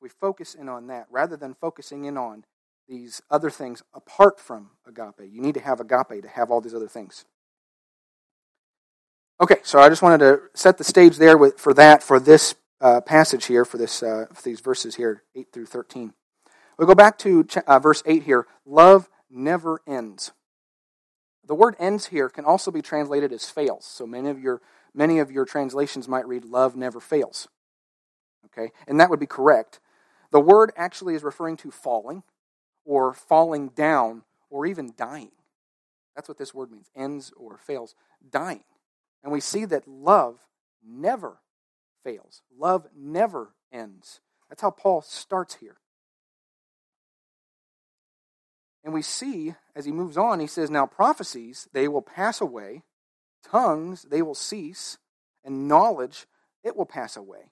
we focus in on that rather than focusing in on these other things apart from agape. You need to have agape to have all these other things. Okay, so I just wanted to set the stage there with, for that, for this uh, passage here, for, this, uh, for these verses here, 8 through 13. We'll go back to uh, verse 8 here. Love never ends. The word ends here can also be translated as fails. So many of your, many of your translations might read, love never fails. Okay, and that would be correct. The word actually is referring to falling, or falling down, or even dying. That's what this word means ends or fails, dying. And we see that love never fails, love never ends. That's how Paul starts here. And we see as he moves on, he says, Now prophecies, they will pass away, tongues, they will cease, and knowledge, it will pass away.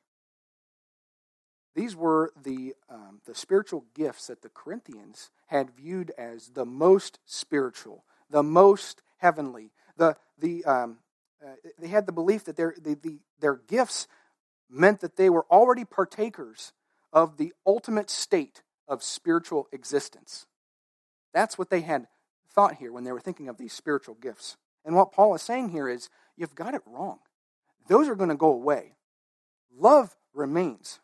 These were the, um, the spiritual gifts that the Corinthians had viewed as the most spiritual, the most heavenly. The, the, um, uh, they had the belief that their, the, the, their gifts meant that they were already partakers of the ultimate state of spiritual existence. That's what they had thought here when they were thinking of these spiritual gifts. And what Paul is saying here is you've got it wrong. Those are going to go away. Love remains.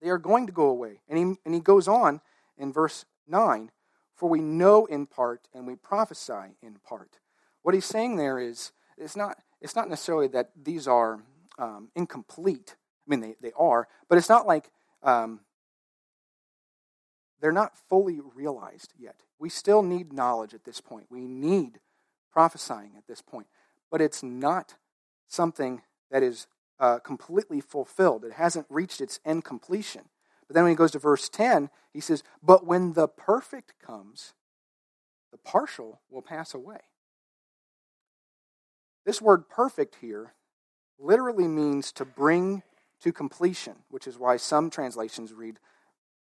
They are going to go away. And he, and he goes on in verse 9 For we know in part and we prophesy in part. What he's saying there is it's not, it's not necessarily that these are um, incomplete. I mean, they, they are, but it's not like um, they're not fully realized yet. We still need knowledge at this point. We need prophesying at this point. But it's not something that is uh, completely fulfilled. It hasn't reached its end completion. But then when he goes to verse 10, he says, But when the perfect comes, the partial will pass away. This word perfect here literally means to bring to completion, which is why some translations read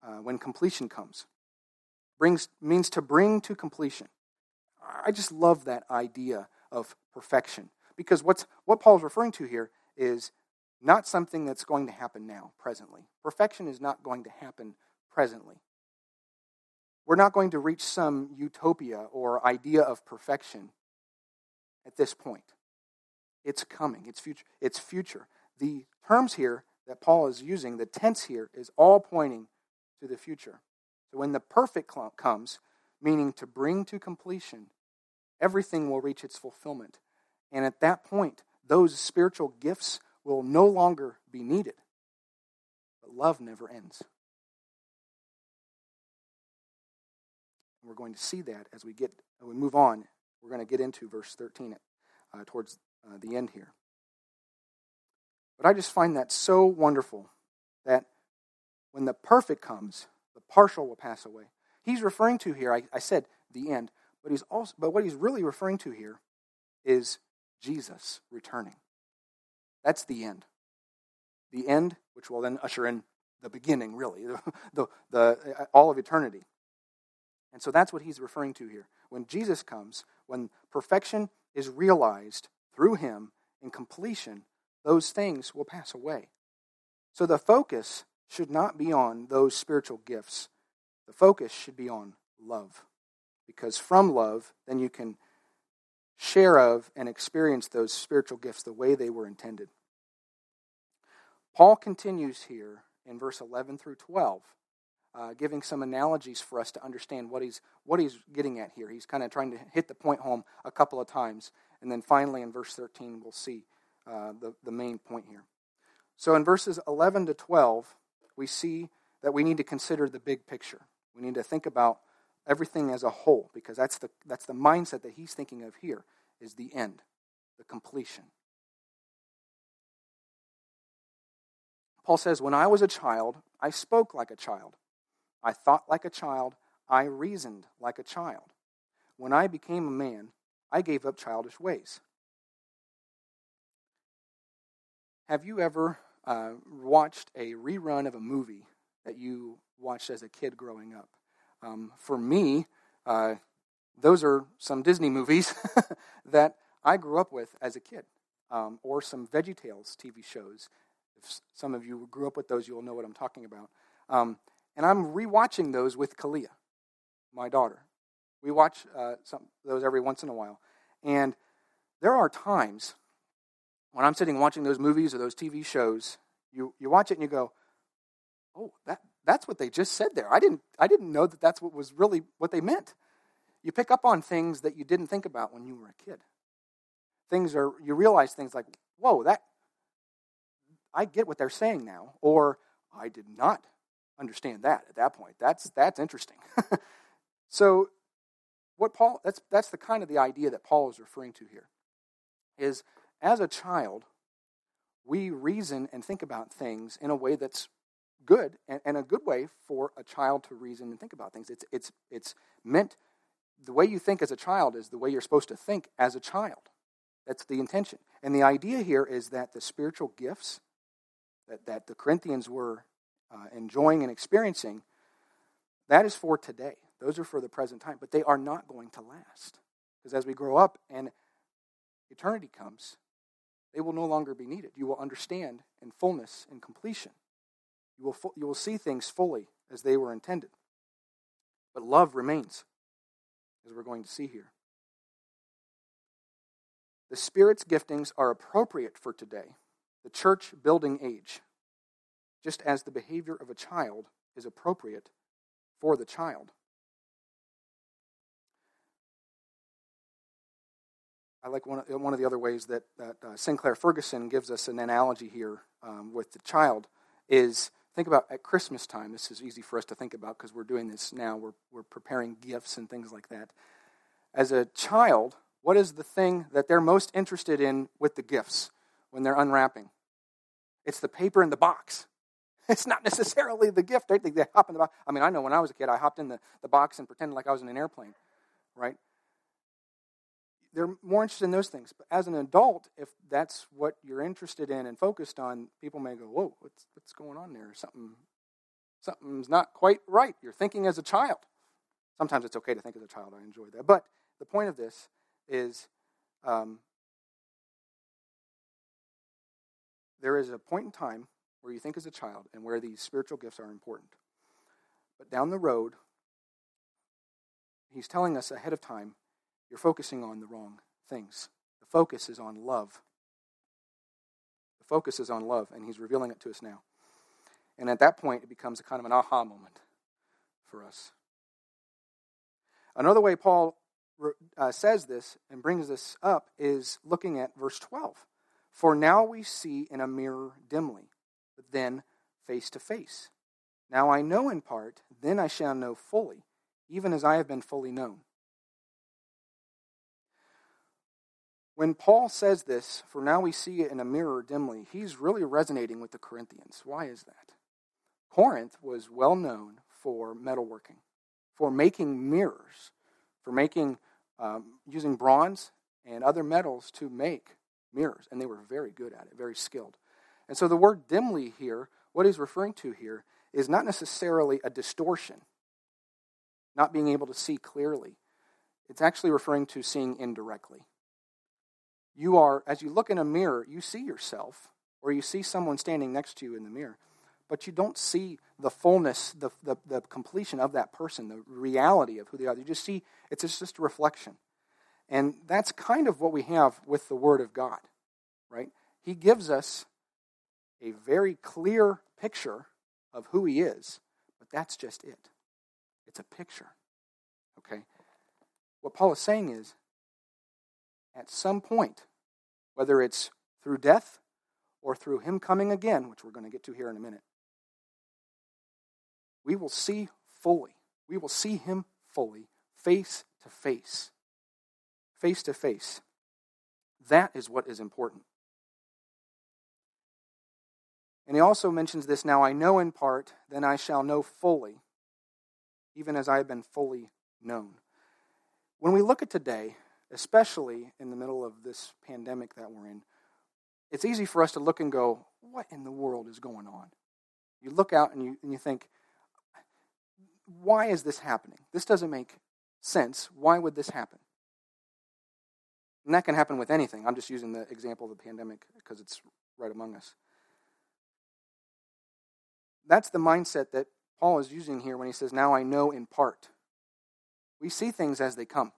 uh, when completion comes. Brings, means to bring to completion. I just love that idea of perfection because what's, what Paul's referring to here is not something that's going to happen now, presently. Perfection is not going to happen presently. We're not going to reach some utopia or idea of perfection at this point. It's coming, it's future. It's future. The terms here that Paul is using, the tense here, is all pointing to the future. So when the perfect comes, meaning to bring to completion, everything will reach its fulfillment. And at that point, those spiritual gifts will no longer be needed. But love never ends. We're going to see that as we get we move on. We're going to get into verse 13 uh, towards uh, the end here. But I just find that so wonderful that when the perfect comes, the partial will pass away. He's referring to here, I, I said the end, but he's also but what he's really referring to here is Jesus returning. That's the end. The end, which will then usher in the beginning, really, the, the, the, uh, all of eternity. And so that's what he's referring to here. When Jesus comes, when perfection is realized through him in completion, those things will pass away. So the focus should not be on those spiritual gifts. The focus should be on love. Because from love, then you can share of and experience those spiritual gifts the way they were intended. Paul continues here in verse 11 through 12, uh, giving some analogies for us to understand what he's, what he's getting at here. He's kind of trying to hit the point home a couple of times. And then finally, in verse 13, we'll see uh, the, the main point here. So in verses 11 to 12, we see that we need to consider the big picture. We need to think about everything as a whole because that's the, that's the mindset that he's thinking of here is the end, the completion. Paul says, When I was a child, I spoke like a child. I thought like a child. I reasoned like a child. When I became a man, I gave up childish ways. Have you ever uh, watched a rerun of a movie that you watched as a kid growing up? Um, for me, uh, those are some Disney movies that I grew up with as a kid, um, or some VeggieTales TV shows If some of you grew up with those, you'll know what I'm talking about. Um, and I'm rewatching those with Kalia, my daughter. We watch uh, some those every once in a while. And there are times when I'm sitting watching those movies or those TV shows, you, you watch it and you go, oh, that, that's what they just said there. I didn't, I didn't know that that's what was really what they meant. You pick up on things that you didn't think about when you were a kid. Things are, you realize things like, whoa, that, I get what they're saying now. Or, I did not understand that at that point. That's, that's interesting. so, what Paul, that's, that's the kind of the idea that Paul is referring to here, is as a child, we reason and think about things in a way that's good and, and, a good way for a child to reason and think about things. It's, it's, it's meant, the way you think as a child is the way you're supposed to think as a child. That's the intention. And the idea here is that the spiritual gifts that, that the Corinthians were uh, enjoying and experiencing, that is for today. Those are for the present time, but they are not going to last. Because as we grow up and eternity comes, they will no longer be needed. You will understand in fullness and completion. You will, you will see things fully as they were intended. But love remains, as we're going to see here. The Spirit's giftings are appropriate for today, the church building age, just as the behavior of a child is appropriate for the child. I like one, one of the other ways that, that uh, Sinclair Ferguson gives us an analogy here um, with the child is think about at Christmas time. This is easy for us to think about because we're doing this now. We're, we're preparing gifts and things like that. As a child, what is the thing that they're most interested in with the gifts when they're unwrapping? It's the paper in the box. It's not necessarily the gift. Right? They hop in the box. I mean, I know when I was a kid, I hopped in the, the box and pretended like I was in an airplane, right? they're more interested in those things. But as an adult, if that's what you're interested in and focused on, people may go, "Whoa, what's what's going on there? Something, something's not quite right." You're thinking as a child. Sometimes it's okay to think as a child. I enjoy that. But the point of this is, um, there is a point in time where you think as a child and where these spiritual gifts are important. But down the road, he's telling us ahead of time you're focusing on the wrong things. The focus is on love. The focus is on love, and he's revealing it to us now. And at that point, it becomes a kind of an aha moment for us. Another way Paul uh, says this and brings this up is looking at verse 12. For now we see in a mirror dimly, but then face to face. Now I know in part, then I shall know fully, even as I have been fully known. When Paul says this, for now we see it in a mirror dimly, he's really resonating with the Corinthians. Why is that? Corinth was well known for metalworking, for making mirrors, for making um, using bronze and other metals to make mirrors, and they were very good at it, very skilled. And so the word dimly here, what he's referring to here, is not necessarily a distortion, not being able to see clearly. It's actually referring to seeing indirectly you are, as you look in a mirror, you see yourself, or you see someone standing next to you in the mirror, but you don't see the fullness, the, the, the completion of that person, the reality of who they are. You just see it's just a reflection. And that's kind of what we have with the Word of God, right? He gives us a very clear picture of who He is, but that's just it. It's a picture, okay? What Paul is saying is, at some point, whether it's through death or through Him coming again, which we're going to get to here in a minute, we will see fully. We will see Him fully, face to face. Face to face. That is what is important. And he also mentions this now I know in part, then I shall know fully, even as I have been fully known. When we look at today, especially in the middle of this pandemic that we're in, it's easy for us to look and go, what in the world is going on? You look out and you, and you think, why is this happening? This doesn't make sense. Why would this happen? And that can happen with anything. I'm just using the example of the pandemic because it's right among us. that's the mindset that Paul is using here when he says, Now I know in part. We see things as they come,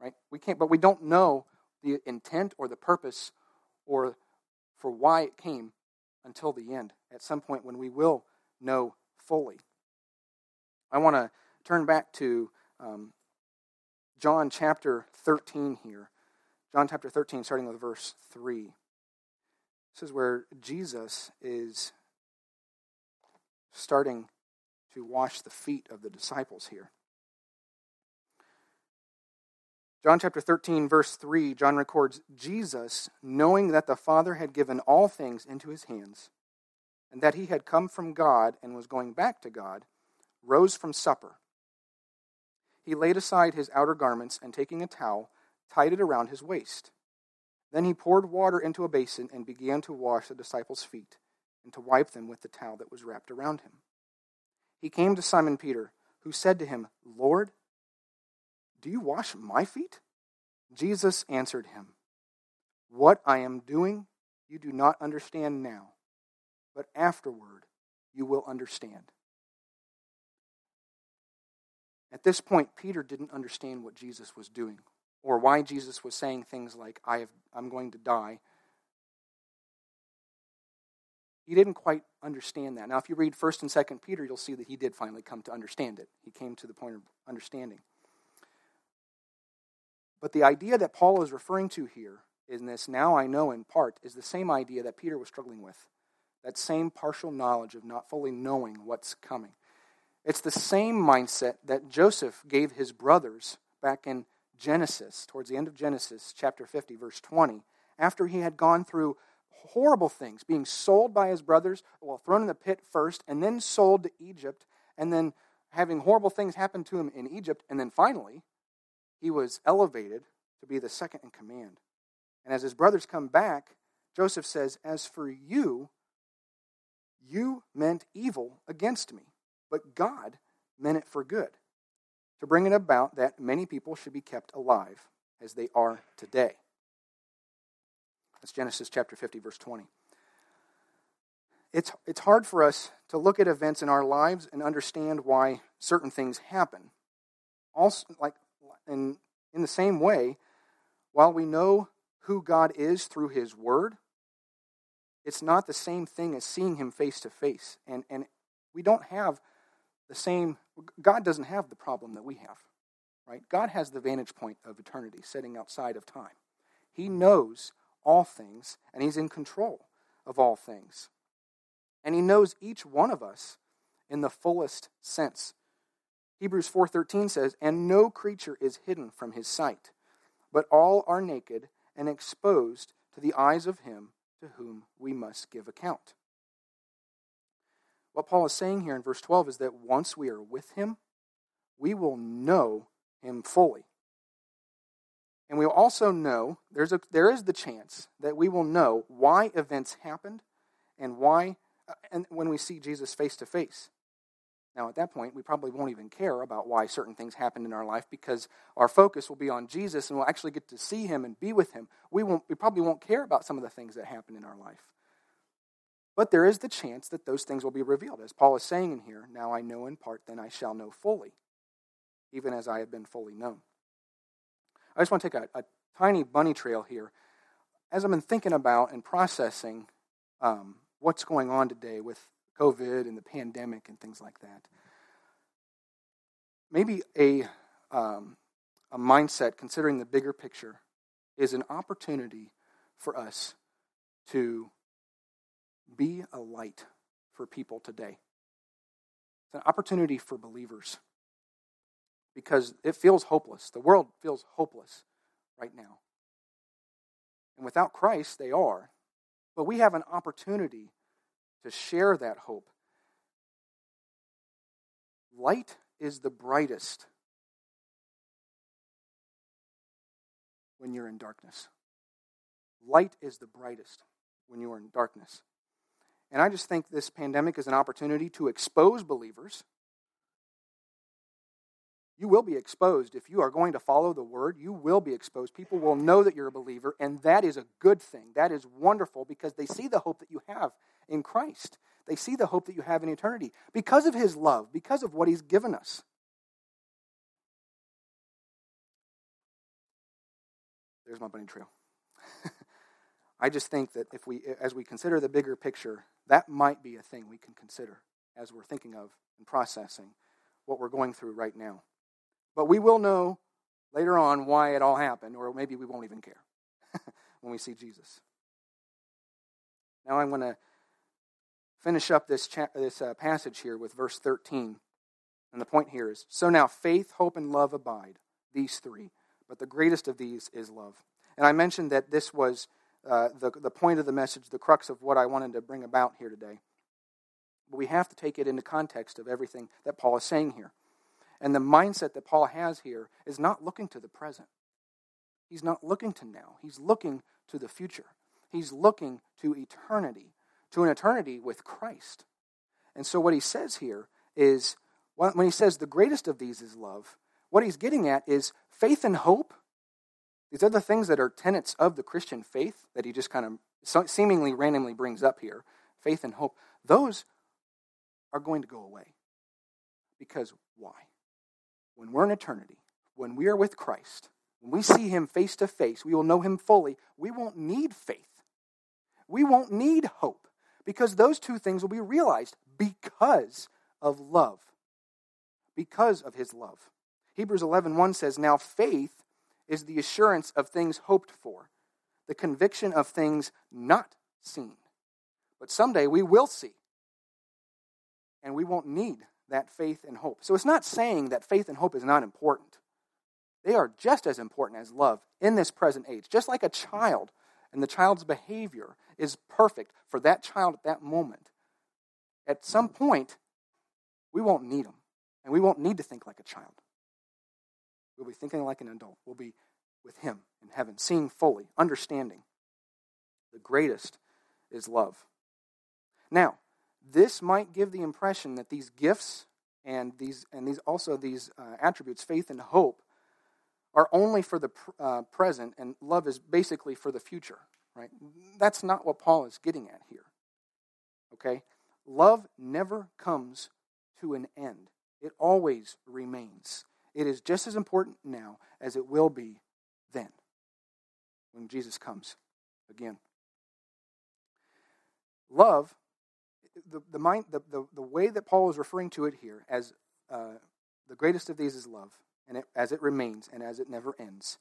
right? We can't, but we don't know the intent or the purpose or for why it came until the end, at some point when we will know fully. I want to turn back to um, John chapter 13 here. John chapter 13, starting with verse 3. This is where Jesus is starting to wash the feet of the disciples here. John chapter 13, verse 3, John records Jesus, knowing that the Father had given all things into his hands, and that he had come from God and was going back to God, rose from supper. He laid aside his outer garments, and taking a towel, tied it around his waist. Then he poured water into a basin and began to wash the disciples' feet and to wipe them with the towel that was wrapped around him. He came to Simon Peter, who said to him, Lord, do you wash my feet? Jesus answered him, What I am doing you do not understand now, but afterward you will understand. At this point, Peter didn't understand what Jesus was doing or why Jesus was saying things like, I have, I'm going to die. He didn't quite understand that. Now, if you read 1st and 2nd Peter, you'll see that he did finally come to understand it. He came to the point of understanding. But the idea that Paul is referring to here in this now I know in part is the same idea that Peter was struggling with. That same partial knowledge of not fully knowing what's coming. It's the same mindset that Joseph gave his brothers back in Genesis, towards the end of Genesis, chapter 50, verse 20, after he had gone through horrible things, being sold by his brothers, well, thrown in the pit first, and then sold to Egypt, and then having horrible things happen to him in Egypt, and then finally he was elevated to be the second in command. And as his brothers come back, Joseph says, As for you, you meant evil against me, but God meant it for good, to bring it about that many people should be kept alive as they are today. That's Genesis chapter 50, verse 20. It's, it's hard for us to look at events in our lives and understand why certain things happen. Also, like and in the same way, while we know who God is through His Word, it's not the same thing as seeing Him face to face. And, and we don't have the same, God doesn't have the problem that we have, right? God has the vantage point of eternity sitting outside of time. He knows all things, and He's in control of all things. And He knows each one of us in the fullest sense. Hebrews 4:13 says, "And no creature is hidden from his sight, but all are naked and exposed to the eyes of him to whom we must give account." What Paul is saying here in verse 12 is that once we are with him, we will know him fully. And we also know, there's a, there is the chance that we will know why events happened and why, uh, and when we see Jesus face to face. Now, at that point, we probably won't even care about why certain things happened in our life because our focus will be on Jesus and we'll actually get to see him and be with him. We, won't, we probably won't care about some of the things that happened in our life. But there is the chance that those things will be revealed. As Paul is saying in here, now I know in part, then I shall know fully, even as I have been fully known. I just want to take a, a tiny bunny trail here. As I've been thinking about and processing um, what's going on today with COVID and the pandemic and things like that. Maybe a, um, a mindset, considering the bigger picture, is an opportunity for us to be a light for people today. It's an opportunity for believers because it feels hopeless. The world feels hopeless right now. And without Christ, they are. But we have an opportunity to share that hope. Light is the brightest when you're in darkness. Light is the brightest when you are in darkness. And I just think this pandemic is an opportunity to expose believers. You will be exposed. If you are going to follow the word, you will be exposed. People will know that you're a believer, and that is a good thing. That is wonderful because they see the hope that you have in Christ. They see the hope that you have in eternity because of his love, because of what he's given us. There's my bunny trail. I just think that if we, as we consider the bigger picture, that might be a thing we can consider as we're thinking of and processing what we're going through right now. But we will know later on why it all happened, or maybe we won't even care when we see Jesus. Now I'm going to finish up this, cha- this uh, passage here with verse 13. And the point here is so now faith, hope, and love abide, these three. But the greatest of these is love. And I mentioned that this was uh, the, the point of the message, the crux of what I wanted to bring about here today. But we have to take it into context of everything that Paul is saying here. And the mindset that Paul has here is not looking to the present. He's not looking to now. He's looking to the future. He's looking to eternity, to an eternity with Christ. And so what he says here is when he says the greatest of these is love, what he's getting at is faith and hope. These are the things that are tenets of the Christian faith that he just kind of seemingly randomly brings up here faith and hope. Those are going to go away. Because why? When we're in eternity, when we are with Christ, when we see him face to face, we will know him fully. We won't need faith. We won't need hope because those two things will be realized because of love. Because of his love. Hebrews 11:1 says, "Now faith is the assurance of things hoped for, the conviction of things not seen." But someday we will see. And we won't need that faith and hope. So it's not saying that faith and hope is not important. They are just as important as love in this present age. Just like a child and the child's behavior is perfect for that child at that moment. At some point, we won't need them. And we won't need to think like a child. We'll be thinking like an adult. We'll be with Him in heaven, seeing fully, understanding. The greatest is love. Now, this might give the impression that these gifts and these and these also these uh, attributes, faith and hope, are only for the uh, present, and love is basically for the future. Right? That's not what Paul is getting at here. Okay, love never comes to an end; it always remains. It is just as important now as it will be then, when Jesus comes again. Love the, the, mind, the, the, the way that Paul is referring to it here as uh, the greatest of these is love, and it, as it remains and as it never ends.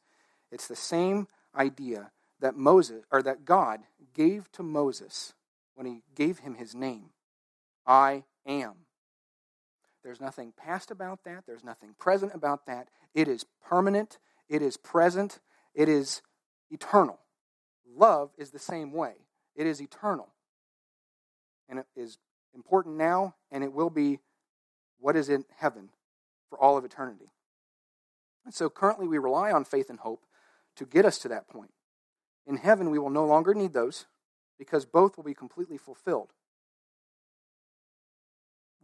It's the same idea that Moses or that God gave to Moses when he gave him his name. I am. There's nothing past about that. There's nothing present about that. It is permanent. It is present. It is eternal. Love is the same way. It is eternal and it is important now, and it will be what is in heaven for all of eternity. And so currently we rely on faith and hope to get us to that point. In heaven, we will no longer need those because both will be completely fulfilled.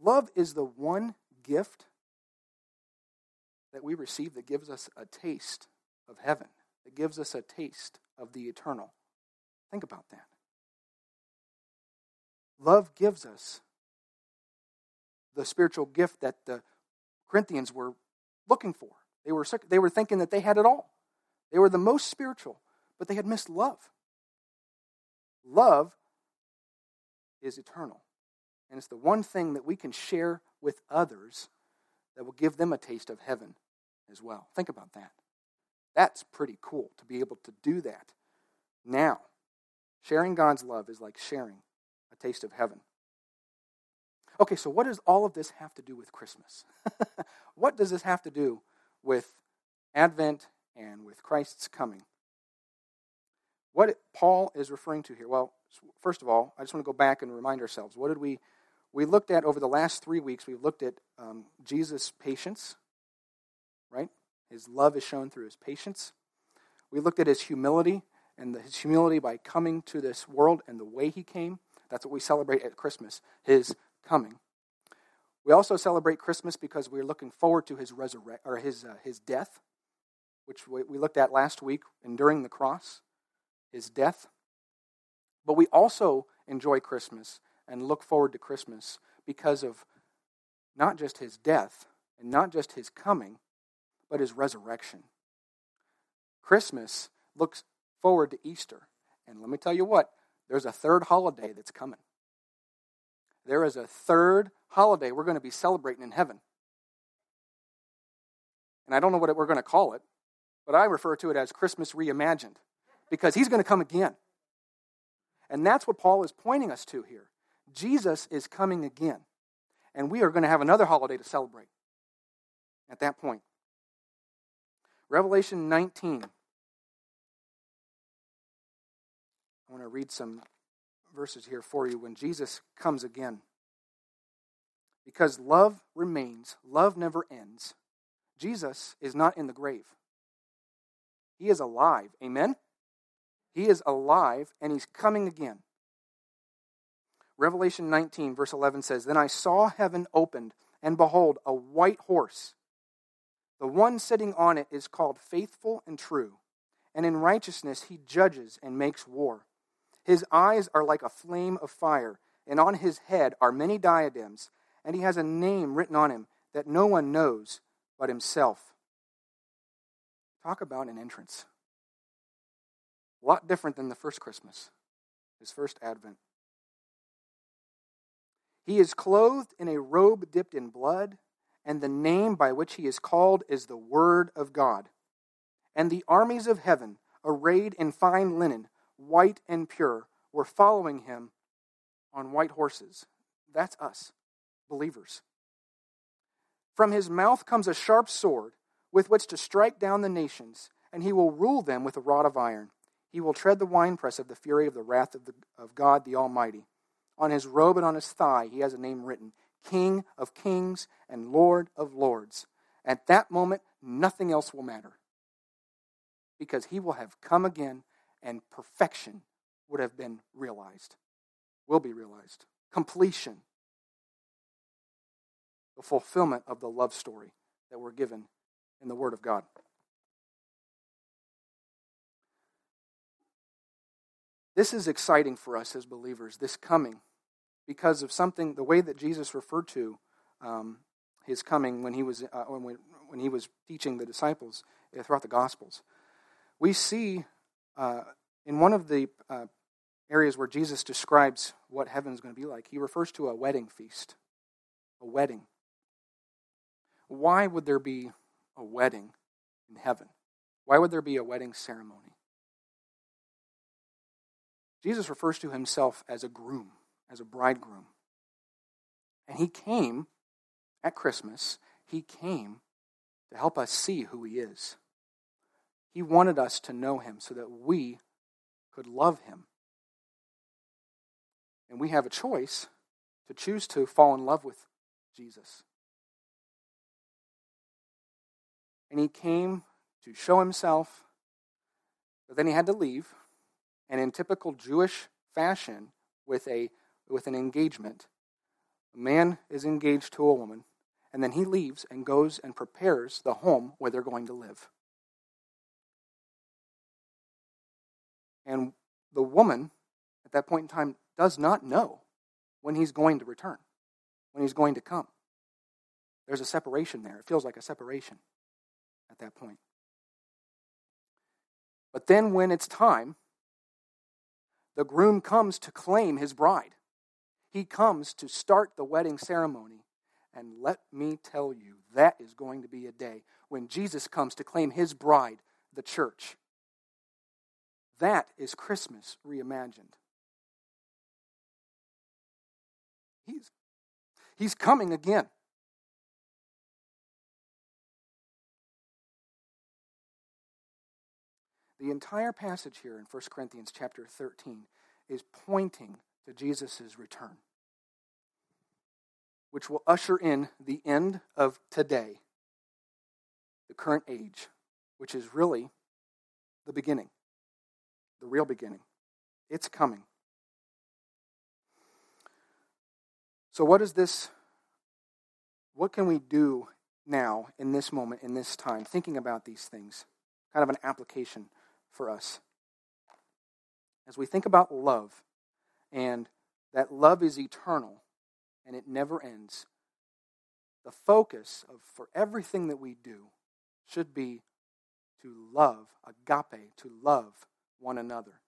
Love is the one gift that we receive that gives us a taste of heaven, that gives us a taste of the eternal. Think about that. Love gives us the spiritual gift that the Corinthians were looking for. They were, they were thinking that they had it all. They were the most spiritual, but they had missed love. Love is eternal. And it's the one thing that we can share with others that will give them a taste of heaven as well. Think about that. That's pretty cool to be able to do that. Now, sharing God's love is like sharing a taste of heaven. Okay, so what does all of this have to do with Christmas? what does this have to do with Advent and with Christ's coming? What Paul is referring to here, well, first of all, I just want to go back and remind ourselves. What did we, we looked at over the last three weeks? We've looked at um, Jesus' patience, right? His love is shown through his patience. We looked at his humility and the, his humility by coming to this world and the way he came. That's what we celebrate at Christmas, his coming. We also celebrate Christmas because we're looking forward to his resurrect or his uh, his death, which we, we looked at last week, enduring the cross, his death. But we also enjoy Christmas and look forward to Christmas because of not just his death and not just his coming, but his resurrection. Christmas looks forward to Easter. And let me tell you what, there's a third holiday that's coming. There is a third holiday we're going to be celebrating in heaven. And I don't know what we're going to call it, but I refer to it as Christmas reimagined because he's going to come again. And that's what Paul is pointing us to here. Jesus is coming again. And we are going to have another holiday to celebrate at that point. Revelation 19. I want to read some verses here for you when Jesus comes again. Because love remains, love never ends. Jesus is not in the grave. He is alive. Amen? He is alive and he's coming again. Revelation 19, verse 11 says Then I saw heaven opened, and behold, a white horse. The one sitting on it is called Faithful and True, and in righteousness he judges and makes war. His eyes are like a flame of fire, and on his head are many diadems, and he has a name written on him that no one knows but himself. Talk about an entrance. A lot different than the first Christmas, his first advent. He is clothed in a robe dipped in blood, and the name by which he is called is the Word of God. And the armies of heaven, arrayed in fine linen, white and pure, were following him on white horses. That's us, believers. From his mouth comes a sharp sword with which to strike down the nations, and he will rule them with a rod of iron. He will tread the winepress of the fury of the wrath of, the, of God the Almighty. On his robe and on his thigh, he has a name written King of Kings and Lord of Lords. At that moment, nothing else will matter because he will have come again and perfection would have been realized, will be realized. Completion, the fulfillment of the love story that we're given in the Word of God. This is exciting for us as believers, this coming because of something, the way that Jesus referred to um, his coming when he was uh, when, when he was teaching the disciples uh, throughout the Gospels. We see uh, in one of the uh, areas where Jesus describes what heaven is going to be like, he refers to a wedding feast, a wedding. Why would there be a wedding in heaven? Why would there be a wedding ceremony? Jesus refers to himself as a groom as a bridegroom. And he came at Christmas, he came to help us see who he is. He wanted us to know him so that we could love him. And we have a choice to choose to fall in love with Jesus. And he came to show himself, but then he had to leave. And in typical Jewish fashion, with a with an engagement. A man is engaged to a woman, and then he leaves and goes and prepares the home where they're going to live. And the woman, at that point in time, does not know when he's going to return, when he's going to come. There's a separation there. It feels like a separation at that point. But then, when it's time, the groom comes to claim his bride. He comes to start the wedding ceremony. And let me tell you, that is going to be a day when Jesus comes to claim his bride, the church. That is Christmas reimagined. He's, he's coming again. The entire passage here in 1 Corinthians chapter 13 is pointing to Jesus' return, which will usher in the end of today, the current age, which is really the beginning, the real beginning. It's coming. So, what is this? What can we do now in this moment, in this time, thinking about these things? Kind of an application for us. As we think about love, and that love is eternal and it never ends, the focus of for everything that we do should be to love, agape, to love one another.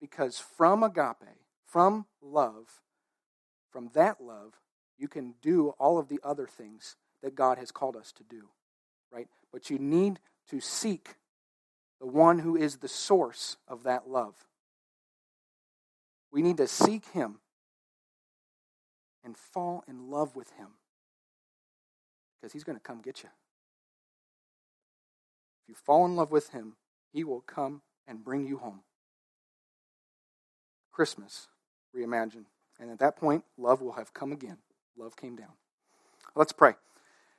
Because from agape, from love, from that love, you can do all of the other things that God has called us to do, right? But you need to seek the one who is the source of that love. We need to seek him and fall in love with him because he's going to come get you. If you fall in love with him, he will come and bring you home. Christmas, reimagine. And at that point, love will have come again. Love came down. Let's pray.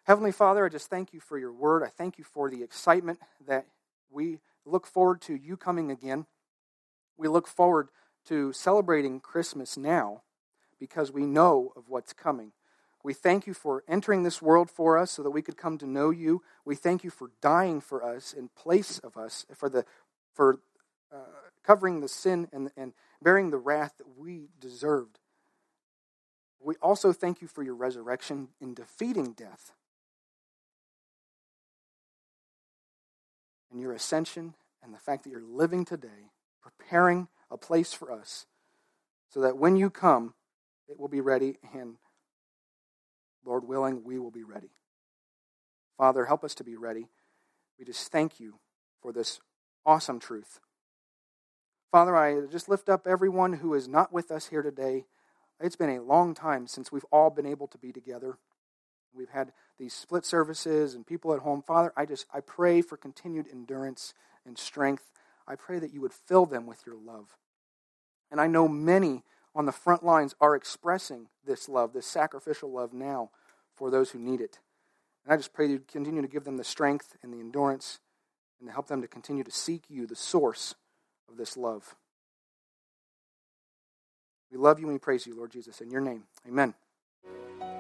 Heavenly Father, I just thank you for your word. I thank you for the excitement that we look forward to you coming again. We look forward to celebrating Christmas now because we know of what's coming. We thank you for entering this world for us so that we could come to know you. We thank you for dying for us in place of us, for, the, for uh, covering the sin and, and bearing the wrath that we deserved. We also thank you for your resurrection in defeating death and your ascension and the fact that you're living today, preparing a place for us so that when you come, it will be ready and Lord willing, we will be ready. Father, help us to be ready. We just thank you for this awesome truth. Father, I just lift up everyone who is not with us here today. It's been a long time since we've all been able to be together. We've had these split services and people at home. Father, I just I pray for continued endurance and strength. I pray that you would fill them with your love. And I know many on the front lines are expressing this love, this sacrificial love now for those who need it. And I just pray you continue to give them the strength and the endurance and to help them to continue to seek you, the source of this love. We love you and we praise you, Lord Jesus. In your name, amen.